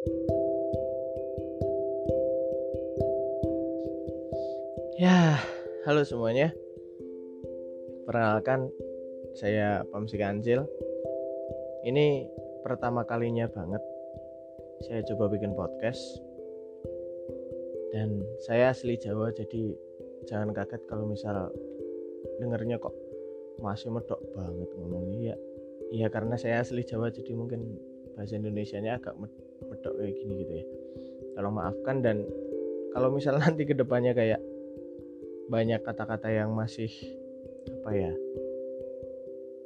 Ya, halo semuanya. Perkenalkan, saya Pamsi Kancil. Ini pertama kalinya banget saya coba bikin podcast. Dan saya asli Jawa, jadi jangan kaget kalau misal dengernya kok masih medok banget ngomongnya. Ya, iya karena saya asli Jawa, jadi mungkin bahasa Indonesia-nya agak medok kayak gini gitu ya. Tolong maafkan dan kalau misal nanti ke depannya kayak banyak kata-kata yang masih apa ya?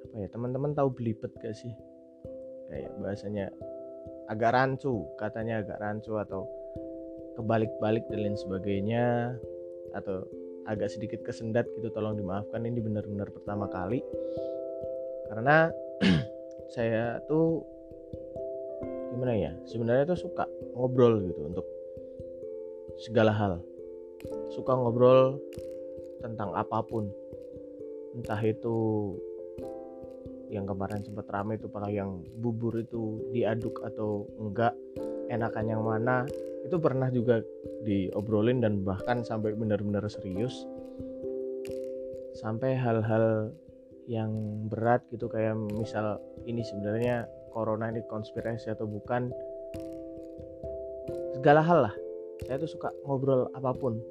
Apa ya? Teman-teman tahu belibet gak sih? Kayak bahasanya agak rancu katanya agak rancu atau kebalik-balik dan lain sebagainya atau agak sedikit kesendat gitu tolong dimaafkan. Ini benar-benar pertama kali. Karena saya tuh gimana ya? Sebenarnya tuh suka ngobrol gitu untuk segala hal. Suka ngobrol tentang apa pun. Entah itu yang kemarin sempat ramai itu para yang bubur itu diaduk atau enggak enakan yang mana. Itu pernah juga diobrolin dan bahkan sampai benar-benar serius. Sampai hal-hal yang berat gitu kayak misal ini sebenarnya corona ini konspirasi atau bukan segala hal lah. Saya tuh suka ngobrol apa pun.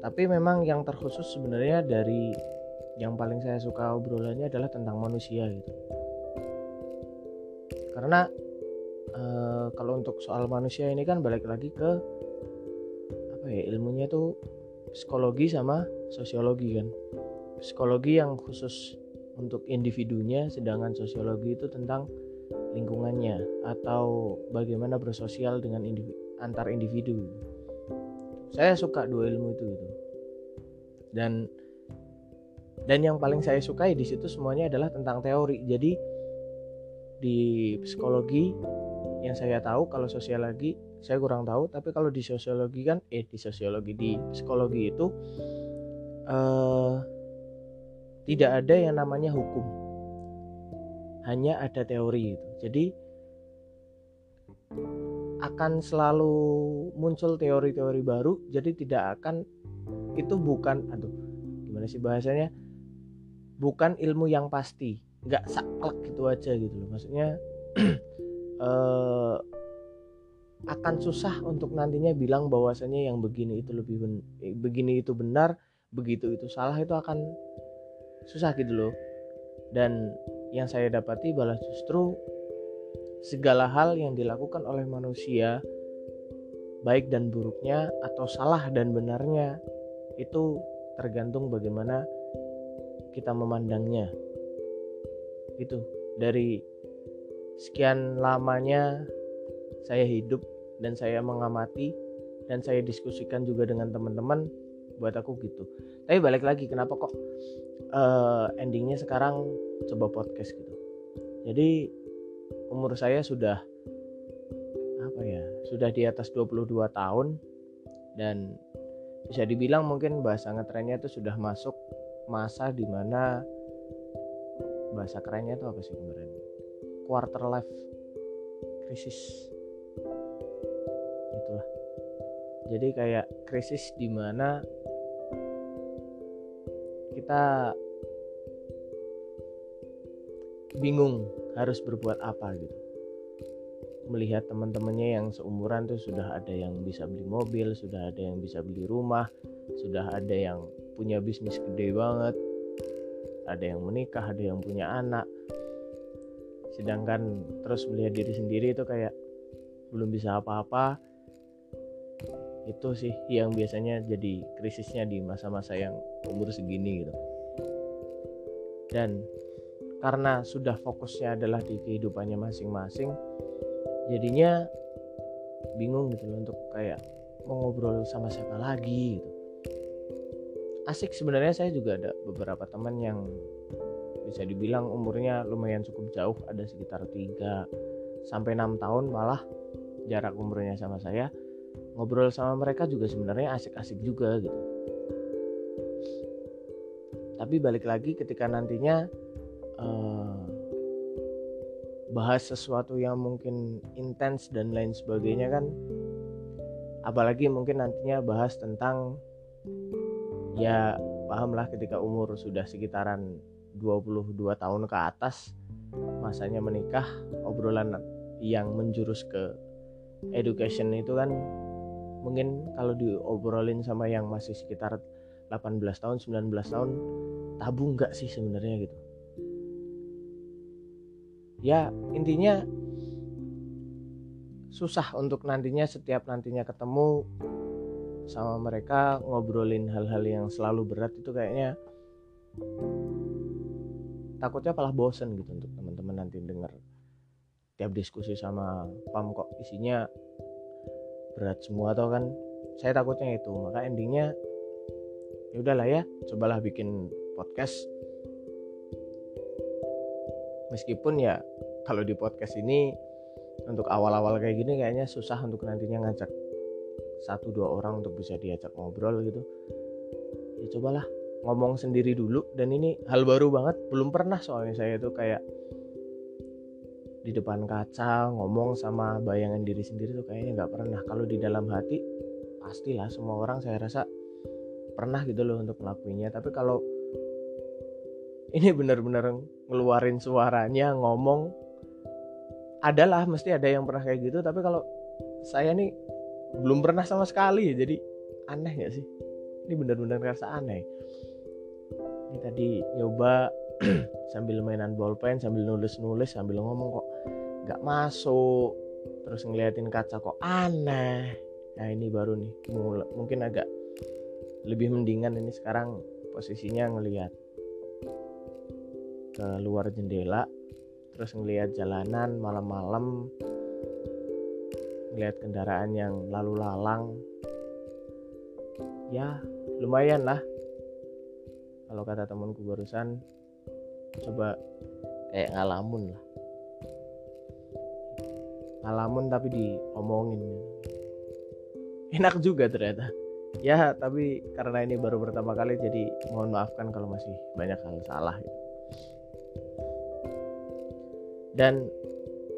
Tapi memang yang terkhusus sebenarnya dari yang paling saya suka obrolannya adalah tentang manusia gitu. Karena e, kalau untuk soal manusia ini kan balik lagi ke apa ya ilmunya tuh psikologi sama sosiologi kan. Psikologi yang khusus untuk individunya sedangkan sosiologi itu tentang lingkungannya atau bagaimana bersosial dengan individu, antar individu. Saya suka dua ilmu itu gitu. Dan dan yang paling saya sukai di situ semuanya adalah tentang teori. Jadi di psikologi yang saya tahu kalau sosiologi saya kurang tahu tapi kalau di sosiologi kan eh di sosiologi di psikologi itu eh, tidak ada yang namanya hukum. Hanya ada teori itu. Jadi akan selalu muncul teori-teori baru jadi tidak akan itu bukan aduh gimana sih bahasanya? Bukan ilmu yang pasti. Nggak saklek gitu aja gitu loh. Maksudnya eh, akan susah untuk nantinya bilang bahwasanya yang begini itu lebih ben, eh, begini itu benar begitu itu salah itu akan susah gitu loh dan yang saya dapati balas justru segala hal yang dilakukan oleh manusia, baik dan buruknya atau salah dan benarnya, itu tergantung bagaimana kita memandangnya. Itu dari sekian lamanya saya hidup dan saya mengamati dan saya diskusikan juga dengan teman-teman buat aku gitu. Tapi balik lagi kenapa kok uh, endingnya sekarang coba podcast gitu. Jadi umur saya sudah apa ya sudah di atas 22 tahun dan bisa dibilang mungkin bahasa ngetrennya itu sudah masuk masa di mana bahasa kerennya itu apa sih kemarin quarter life krisis itulah jadi kayak krisis di mana kita bingung harus berbuat apa gitu. Melihat teman-temannya yang seumuran tuh sudah ada yang bisa beli mobil sudah ada yang bisa beli rumah sudah ada yang punya bisnis gede banget ada yang menikah ada yang punya anak. Sedangkan terus melihat diri sendiri itu kayak belum bisa apa-apa. Itu sih yang biasanya jadi krisisnya di masa-masa yang umur segini gitu. Dan karena sudah fokusnya adalah di kehidupannya masing-masing jadinya bingung gitu loh untuk kayak mau ngobrol sama siapa lagi gitu. Asik sebenarnya saya juga ada beberapa teman yang bisa dibilang umurnya lumayan cukup jauh ada sekitar 3 sampai 6 tahun malah jarak umurnya sama saya. Ngobrol sama mereka juga sebenarnya asik-asik juga gitu tapi balik lagi ketika nantinya uh, bahas sesuatu yang mungkin intens dan lain sebagainya kan apalagi mungkin nantinya bahas tentang ya pahamlah ketika umur sudah sekitaran 22 tahun ke atas masanya menikah obrolan yang menjurus ke education itu kan mungkin kalau diobrolin sama yang masih sekitar 18 tahun 19 tahun tabu enggak sih sebenarnya gitu? Ya intinya susah untuk nantinya setiap nantinya ketemu sama mereka ngobrolin hal-hal yang selalu berat itu kayaknya takutnya malah bosen gitu untuk teman-teman nanti denger tiap diskusi sama pam kok isinya berat semua atau kan? Saya takutnya itu maka endingnya ya udahlah ya cobalah bikin podcast. Meskipun ya kalau di podcast ini untuk awal-awal kayak gini kayaknya susah untuk nantinya ngajak satu dua orang untuk bisa diajak ngobrol gitu. Ya cobalah ngomong sendiri dulu. Dan ini hal baru banget belum pernah soalnya saya itu kayak di depan kaca ngomong sama bayangan diri sendiri tuh kayaknya nggak pernah. Kalau di dalam hati pastilah semua orang saya rasa pernah gitu loh untuk melakukannya tapi kalau ini benar-benar ngeluarin suaranya ngomong adalah mesti ada yang pernah kayak gitu. Tapi kalau saya nih belum pernah sama sekali jadi aneh gak sih? Ini benar-benar rasa aneh. Ini tadi nyoba sambil mainan bolpen sambil nulis-nulis sambil ngomong kok nggak masuk. Terus ngeliatin kaca kok aneh. Nah ini baru nih mungkin agak lebih mendingan ini sekarang posisinya ngelihat ke luar jendela terus ngelihat jalanan malam-malam ngelihat kendaraan yang lalu lalang. Ya lumayan lah. Kalau kata temanku barusan coba kayak ngalamun lah. Ngalamun tapi diomongin. Enak juga ternyata ya tapi karena ini baru pertama kali jadi mohon maafkan kalau masih banyak hal salah gitu. Dan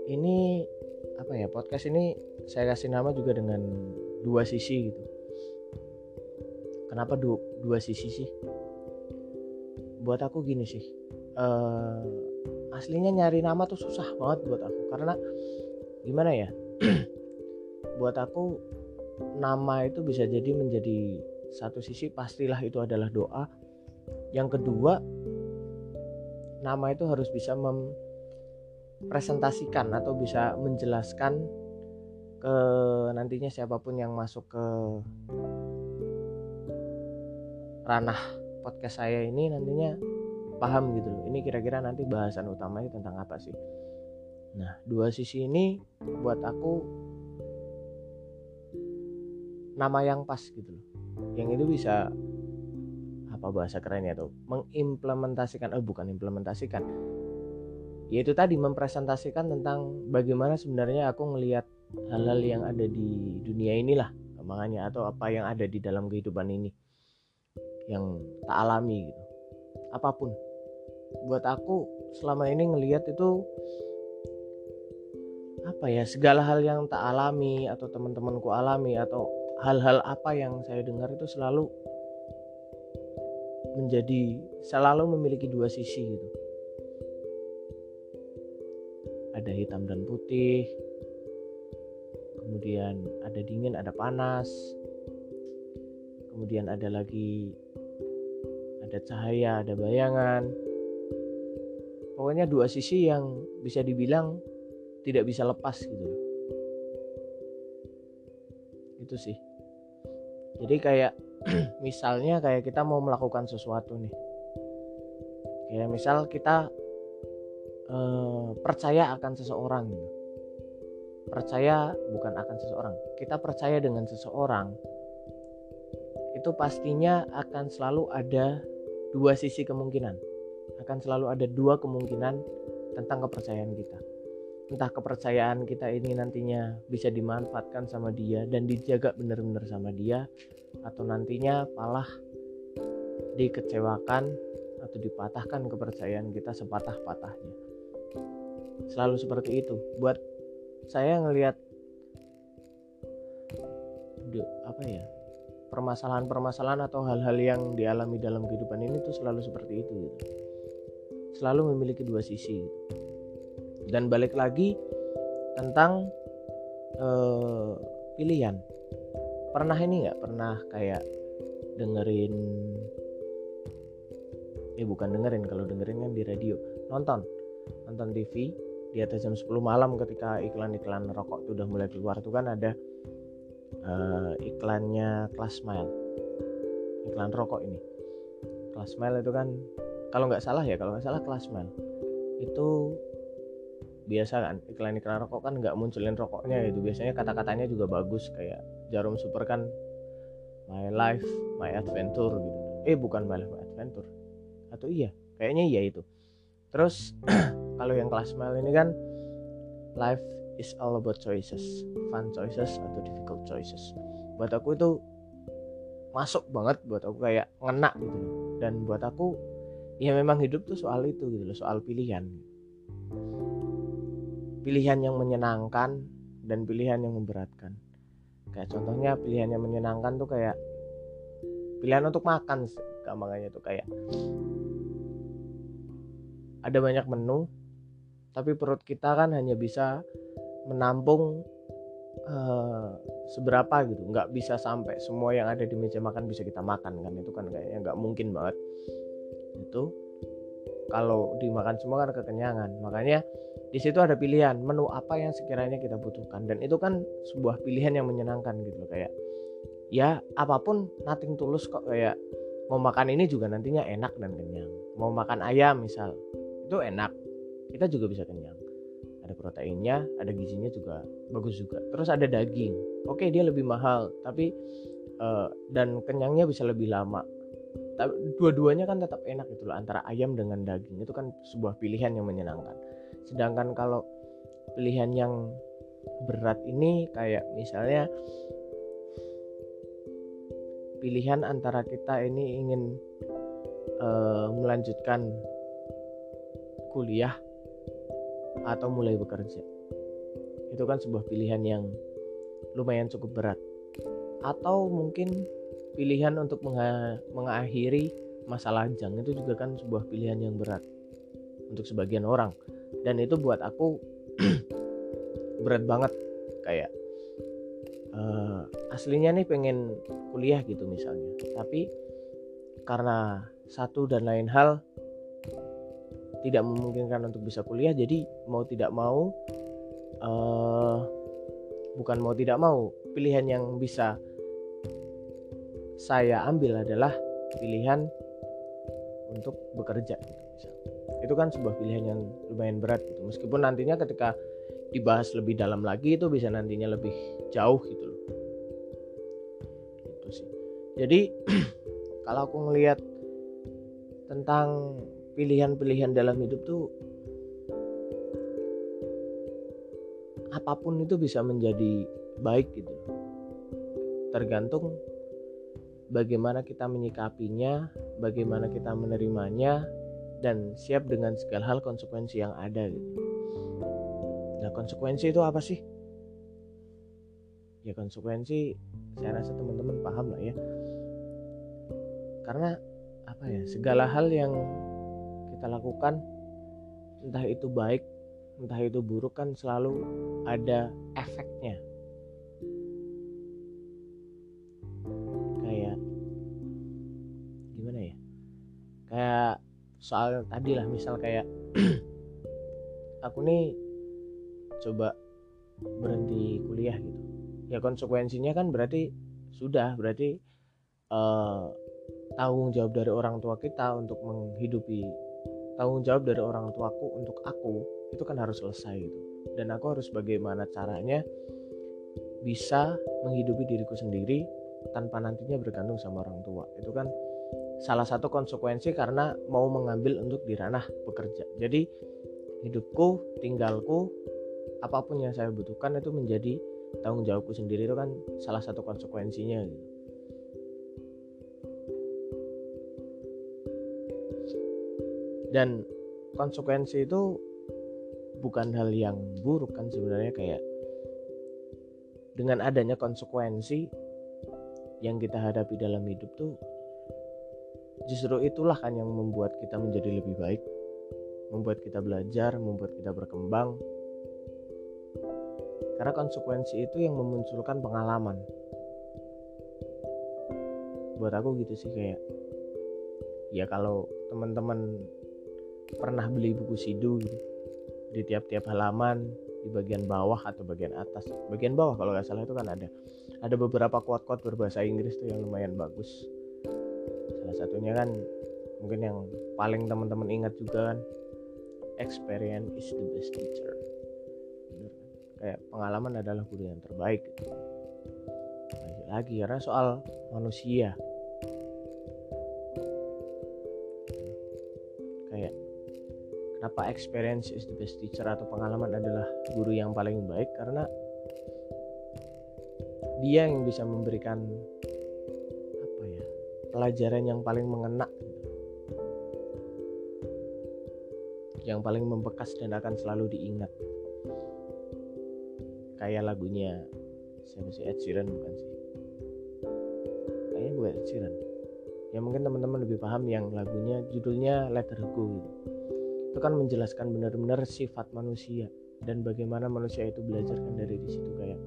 ini apa ya podcast ini saya kasih nama juga dengan dua sisi gitu. Kenapa dua, dua sisi sih? Buat aku gini sih uh, aslinya nyari nama tuh susah banget buat aku. Karena gimana ya? Buat aku nama itu bisa jadi menjadi satu sisi pastilah itu adalah doa yang kedua nama itu harus bisa mem presentasikan atau bisa menjelaskan ke nantinya siapa pun yang masuk ke ranah podcast saya ini nantinya paham gitu loh. Ini kira-kira nanti bahasan utamanya tentang apa sih? Nah, dua sisi ini buat aku nama yang pas gitu loh. Yang itu bisa apa bahasa kerennya tuh? Mengimplementasikan eh bukan implementasikan. Yaitu tadi mempresentasikan tentang bagaimana sebenarnya aku ngelihat hal-hal yang ada di dunia inilah makanya atau apa yang ada di dalam kehidupan ini yang tak alami gitu. Apa pun. Buat aku selama ini ngelihat itu apa ya segala hal yang tak alami atau teman-temanku alami atau hal-hal apa yang saya dengar itu selalu menjadi selalu memiliki dua sisi gitu. Ada hitam dan putih kemudian ada dingin ada panas kemudian ada lagi ada cahaya ada bayangan. Pokoknya dua sisi yang bisa dibilang tidak bisa lepas gitu. Itu sih jadi kayak misalnya kayak kita mau melakukan sesuatu nih kayak misal kita Eh, percaya akan seseorang gitu. Percaya bukan akan seseorang. Kita percaya dengan seseorang itu pastinya akan selalu ada dua sisi kemungkinan. Akan selalu ada dua kemungkinan tentang kepercayaan kita. Entah kepercayaan kita ini nantinya bisa dimanfaatkan sama dia dan dijaga benar-benar sama dia atau nantinya malah dikecewakan atau dipatahkan kepercayaan kita sepatah-patahnya selalu seperti itu buat saya ngelihat apa ya permasalahan-permasalahan atau hal-hal yang dialami dalam kehidupan ini tuh selalu seperti itu gitu. selalu memiliki dua sisi gitu. Dan balik lagi tentang uh, pilihan. Pernah ini nggak? Pernah kayak dengerin eh bukan dengerin kalau dengerin kan di radio. Nonton. Nonton TV di atas jam 10 malam ketika iklan-iklan rokok itu udah mulai keluar. Tuh kan ada uh, iklannya Class Mile. Iklan rokok ini. Class Mile itu kan kalau nggak salah ya kalau nggak salah Class Mile. Itu biasa kan iklan-iklan rokok kan nggak munculin rokoknya itu biasanya kata-katanya juga bagus kayak Jarum Super kan My Life My Adventure gitu. Eh bukan My Life My Adventure. Atau iya kayaknya iya itu. Terus kalau yang Class Mile ini kan Life is all about choices. Fun choices atau difficult choices. Buat aku itu masuk banget buat aku kayak ngena gitu. Dan buat aku ya memang hidup tuh soal itu gitu loh soal pilihan pilihan yang menyenangkan dan pilihan yang memberatkan. Kayak contohnya pilihan yang menyenangkan tuh kayak pilihan untuk makan gampangnya tuh kayak ada banyak menu tapi perut kita kan hanya bisa menampung uh, seberapa gitu. Nggak bisa sampai semua yang ada di meja makan bisa kita makan kan itu kan kayaknya nggak mungkin banget. Itu kalau dimakan semua kan kekenyangan. Makanya di situ ada pilihan menu apa yang sekiranya kita butuhkan. Dan itu kan sebuah pilihan yang menyenangkan gitu kayak ya apa pun nothing tulus kok. Kayak mau makan ini juga nantinya enak dan kenyang. Mau makan ayam misal itu enak. Kita juga bisa kenyang. Ada proteinnya ada gizinya juga bagus juga. Terus ada daging. Oke dia lebih mahal tapi uh, dan kenyangnya bisa lebih lama dua-duanya kan tetap enak gitu loh antara ayam dengan daging itu kan sebuah pilihan yang menyenangkan sedangkan kalau pilihan yang berat ini kayak misalnya pilihan antara kita ini ingin uh, melanjutkan kuliah atau mulai bekerja. Itu kan sebuah pilihan yang lumayan cukup berat. Atau mungkin pilihan untuk mengakhiri masa lajang itu juga kan sebuah pilihan yang berat untuk sebagian orang. Dan itu buat aku berat banget kayak uh, aslinya nih pengen kuliah gitu misalnya. Tapi karena satu dan lain hal tidak memungkinkan untuk bisa kuliah jadi mau tidak mau uh, bukan mau tidak mau pilihan yang bisa saya ambil adalah pilihan untuk bekerja. Itu kan sebuah pilihan yang lumayan berat gitu. Meskipun nantinya ketika dibahas lebih dalam lagi itu bisa nantinya lebih jauh gitu loh. Itu sih. Jadi kalau aku ngelihat tentang pilihan-pilihan dalam hidup tuh apa pun itu bisa menjadi baik gitu. Tergantung bagaimana kita menyikapinya bagaimana kita menerimanya dan siap dengan segala hal konsekuensi yang ada gitu. Nah konsekuensi itu apa sih? Ya konsekuensi saya rasa teman-teman paham lah ya. Karena apa ya segala hal yang kita lakukan entah itu baik entah itu buruk kan selalu ada efeknya kayak soal tadi lah misal kayak aku nih coba berhenti kuliah gitu. Ya konsekuensinya kan berarti sudah berarti uh, tanggung jawab dari orang tua kita untuk menghidupi tanggung jawab dari orang tuaku untuk aku itu kan harus selesai gitu. Dan aku harus bagaimana caranya bisa menghidupi diriku sendiri tanpa nantinya bergantung sama orang tua. Itu kan salah satu konsekuensi karena mau mengambil untuk di ranah bekerja jadi hidupku tinggalku apa pun yang saya butuhkan itu menjadi tanggung jawabku sendiri. Itu kan salah satu konsekuensinya gitu. Dan konsekuensi itu bukan hal yang buruk kan sebenarnya kayak dengan adanya konsekuensi yang kita hadapi dalam hidup tuh justru itulah kan yang membuat kita menjadi lebih baik. Membuat kita belajar membuat kita berkembang. Karena konsekuensi itu yang memunculkan pengalaman. Buat aku gitu sih kayak ya kalau teman-teman pernah beli buku sidu gitu di tiap-tiap halaman di bagian bawah atau bagian atas. Bagian bawah kalau nggak salah itu kan ada. Ada beberapa quote-quote berbahasa Inggris tuh yang lumayan bagus salah satunya kan mungkin yang paling teman-teman ingat juga kan experience is the best teacher kan? kayak pengalaman adalah guru yang terbaik gitu. lagi lagi karena soal manusia kenapa experience is the best teacher atau pengalaman adalah guru yang paling baik karena dia yang bisa memberikan pelajaran yang paling mengena. Yang paling membekas dan akan selalu diingat. Kayak lagunya siapa sih? Ed Sheeran bukan sih? Kayaknya bukan Ed Sheeran. Ya mungkin teman-teman lebih paham yang lagunya judulnya Let Her Go. Gitu itu kan menjelaskan benar-benar sifat manusia dan bagaimana manusia itu belajarkan dari di situ kayak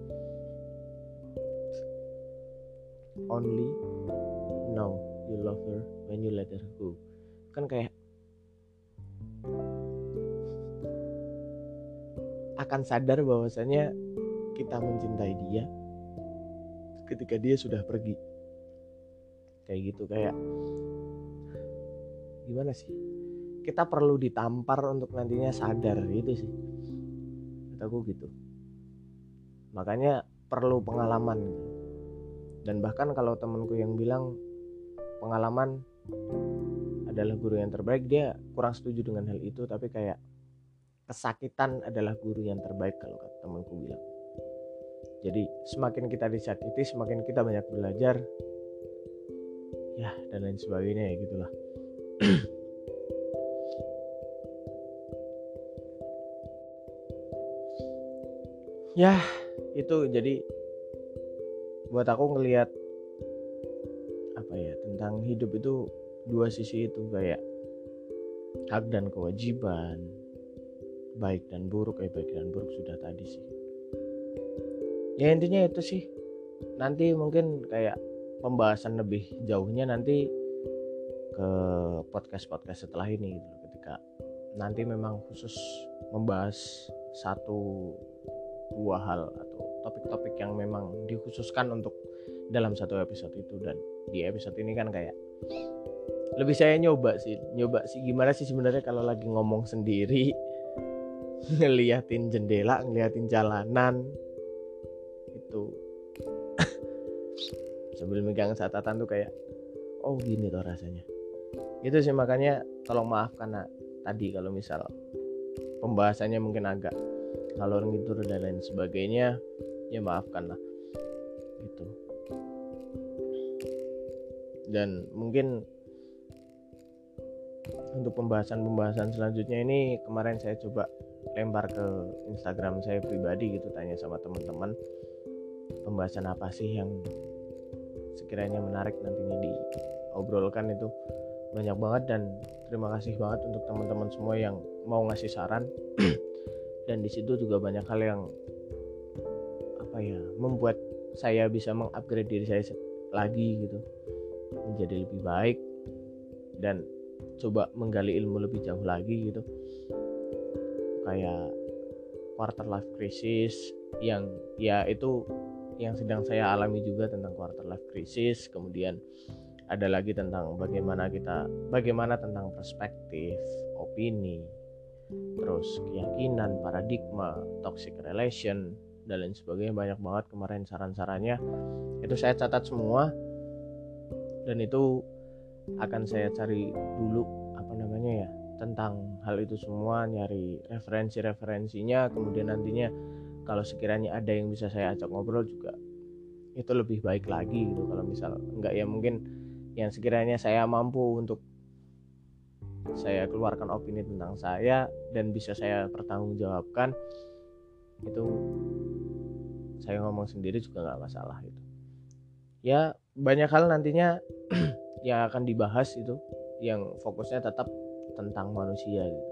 only know you love her when you let her go. Kan kayak akan sadar bahwasanya kita mencintai dia ketika dia sudah pergi. Kayak gitu kayak gimana sih? Kita perlu ditampar untuk nantinya sadar gitu sih. Kataku gitu. Makanya perlu pengalaman. Dan bahkan kalau temanku yang bilang pengalaman adalah guru yang terbaik dia kurang setuju dengan hal itu tapi kayak kesakitan adalah guru yang terbaik kalau temanku bilang. Jadi semakin kita disakiti semakin kita banyak belajar ya dan lain sebagainya ya gitulah. Ya itu jadi buat aku ngelihat ya tentang hidup itu dua sisi itu kayak hak dan kewajiban baik dan buruk eh baik dan buruk sudah tadi sih. Ya intinya itu sih. Nanti mungkin kayak pembahasan lebih jauhnya nanti ke podcast podcast setelah ini gitu ketika nanti memang khusus membahas satu dua hal atau topik-topik yang memang dikhususkan untuk dalam satu episode itu dan di episode ini kan kayak lebih saya nyoba sih nyoba sih gimana sih sebenarnya kalau lagi ngomong sendiri ngeliatin jendela ngeliatin jalanan itu sambil megang catatan tuh kayak oh gini tuh rasanya. Itu sih makanya tolong maaf karena tadi kalau misal pembahasannya mungkin agak ngalor ngidur dan lain sebagainya ya maafkan lah gitu dan mungkin untuk pembahasan-pembahasan selanjutnya ini kemarin saya coba lempar ke Instagram saya pribadi gitu tanya sama teman-teman pembahasan apa sih yang sekiranya menarik nantinya diobrolkan itu. Banyak banget dan terima kasih banget untuk teman-teman semua yang mau ngasih saran. Dan di situ juga banyak hal yang apa ya membuat saya bisa mengupgrade diri saya lagi gitu menjadi lebih baik dan coba menggali ilmu lebih jauh lagi gitu. Kayak quarter life crisis yang ya itu yang sedang saya alami juga tentang quarter life crisis. Kemudian ada lagi tentang bagaimana kita bagaimana tentang perspektif opini terus keyakinan, paradigma, toxic relation dan lain sebagainya. Banyak banget kemarin saran-sarannya. Itu saya catat semua dan itu akan saya cari dulu apa namanya ya tentang hal itu semua nyari referensi-referensinya kemudian nantinya kalau sekiranya ada yang bisa saya ajak ngobrol juga itu lebih baik lagi gitu. Kalau misal enggak ya mungkin yang sekiranya saya mampu untuk saya keluarkan opini tentang saya dan bisa saya pertanggungjawabkan itu saya ngomong sendiri juga nggak masalah itu ya banyak hal nantinya yang akan dibahas itu yang fokusnya tetap tentang manusia gitu.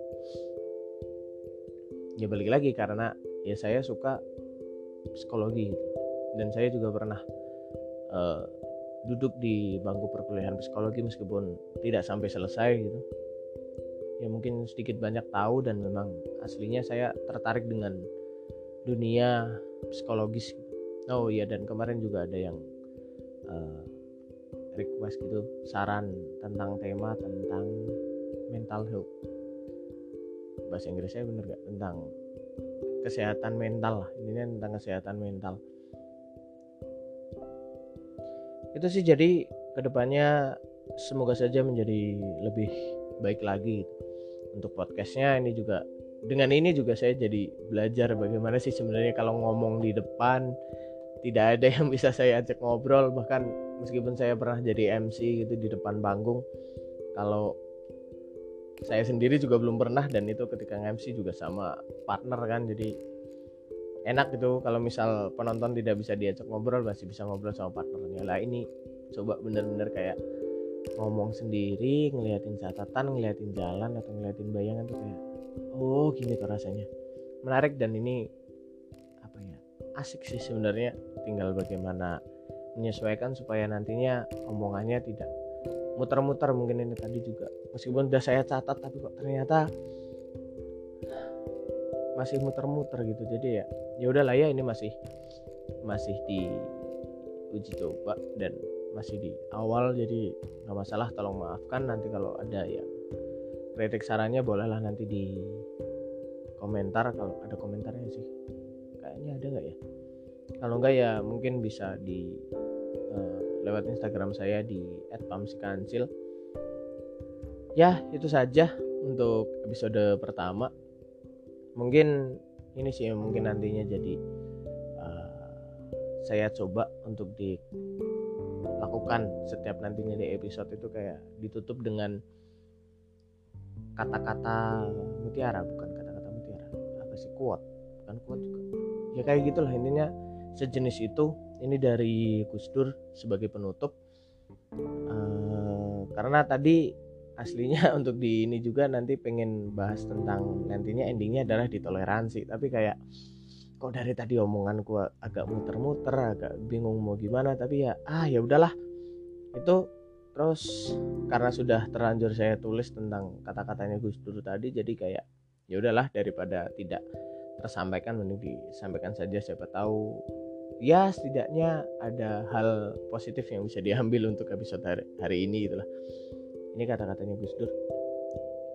Ya balik lagi karena ya saya suka psikologi gitu. Dan saya juga pernah uh, duduk di bangku perkuliahan psikologi meskipun tidak sampai selesai gitu. Ya mungkin sedikit banyak tahu dan memang aslinya saya tertarik dengan dunia psikologis. Oh iya dan kemarin juga ada yang uh, request gitu saran tentang tema tentang mental health. Bahasa Inggrisnya bener gak tentang kesehatan mental lah. Ini tentang kesehatan mental. Itu sih jadi ke depannya semoga saja menjadi lebih baik lagi gitu. untuk podcastnya ini juga dengan ini juga saya jadi belajar bagaimana sih sebenarnya kalau ngomong di depan tidak ada yang bisa saya ajak ngobrol. Bahkan meskipun saya pernah jadi MC gitu di depan panggung kalau saya sendiri juga belum pernah. Dan itu ketika MC juga sama partner kan jadi enak gitu. Kalau misal penonton tidak bisa diajak ngobrol masih bisa ngobrol sama partnernya. Lah ini coba bener-bener kayak ngomong sendiri ngeliatin catatan ngeliatin jalan atau ngeliatin bayangan tuh kayak oh gini tuh rasanya. Menarik dan ini asik sih sebenarnya. Tinggal bagaimana menyesuaikan supaya nantinya omongannya tidak muter-muter mungkin ini tadi juga. Meskipun udah saya catat tapi kok ternyata masih muter-muter gitu. Jadi ya ya udahlah ya ini masih masih di uji coba dan masih di awal. Jadi nggak masalah tolong maafkan. Nanti kalau ada yang kritik sarannya bolehlah nanti di komentar. Kalau ada komentarnya sih kalau enggak ya mungkin bisa di uh, lewat Instagram saya di @pamsikancil. Ya itu saja untuk episode pertama. Mungkin ini sih mungkin nantinya jadi uh, saya coba untuk dilakukan setiap nantinya di episode itu kayak ditutup dengan kata-kata mutiara bukan kata-kata mutiara. Apa sih? Kuat bukan kuat juga. Ya kayak gitulah intinya sejenis itu ini dari Gus Dur sebagai penutup. Uh, karena tadi aslinya untuk di ini juga nanti pengen bahas tentang nantinya endingnya adalah ditoleransi. Tapi kayak kok dari tadi omonganku agak muter-muter agak bingung mau gimana tapi ya ah ya udahlah. Itu terus karena sudah terlanjur saya tulis tentang kata-katanya Gus Dur tadi jadi kayak ya udahlah daripada tidak tersampaikan mending disampaikan saja siapa tahu ya setidaknya ada hal positif yang bisa diambil untuk episode hari, hari ini itulah ini kata-katanya Gus Dur.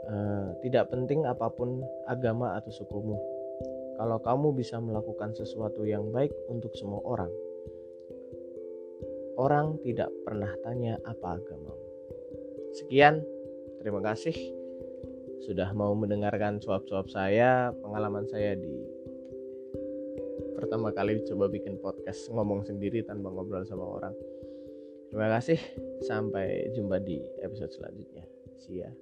Uh, tidak penting apa pun agama atau sukumu. Kalau kamu bisa melakukan sesuatu yang baik untuk semua orang orang tidak pernah tanya apa agamamu. Sekian terima kasih sudah mau mendengarkan suap-suap saya pengalaman saya di pertama kali coba bikin podcast ngomong sendiri tanpa ngobrol sama orang Terima kasih. Sampai jumpa di episode selanjutnya. See ya.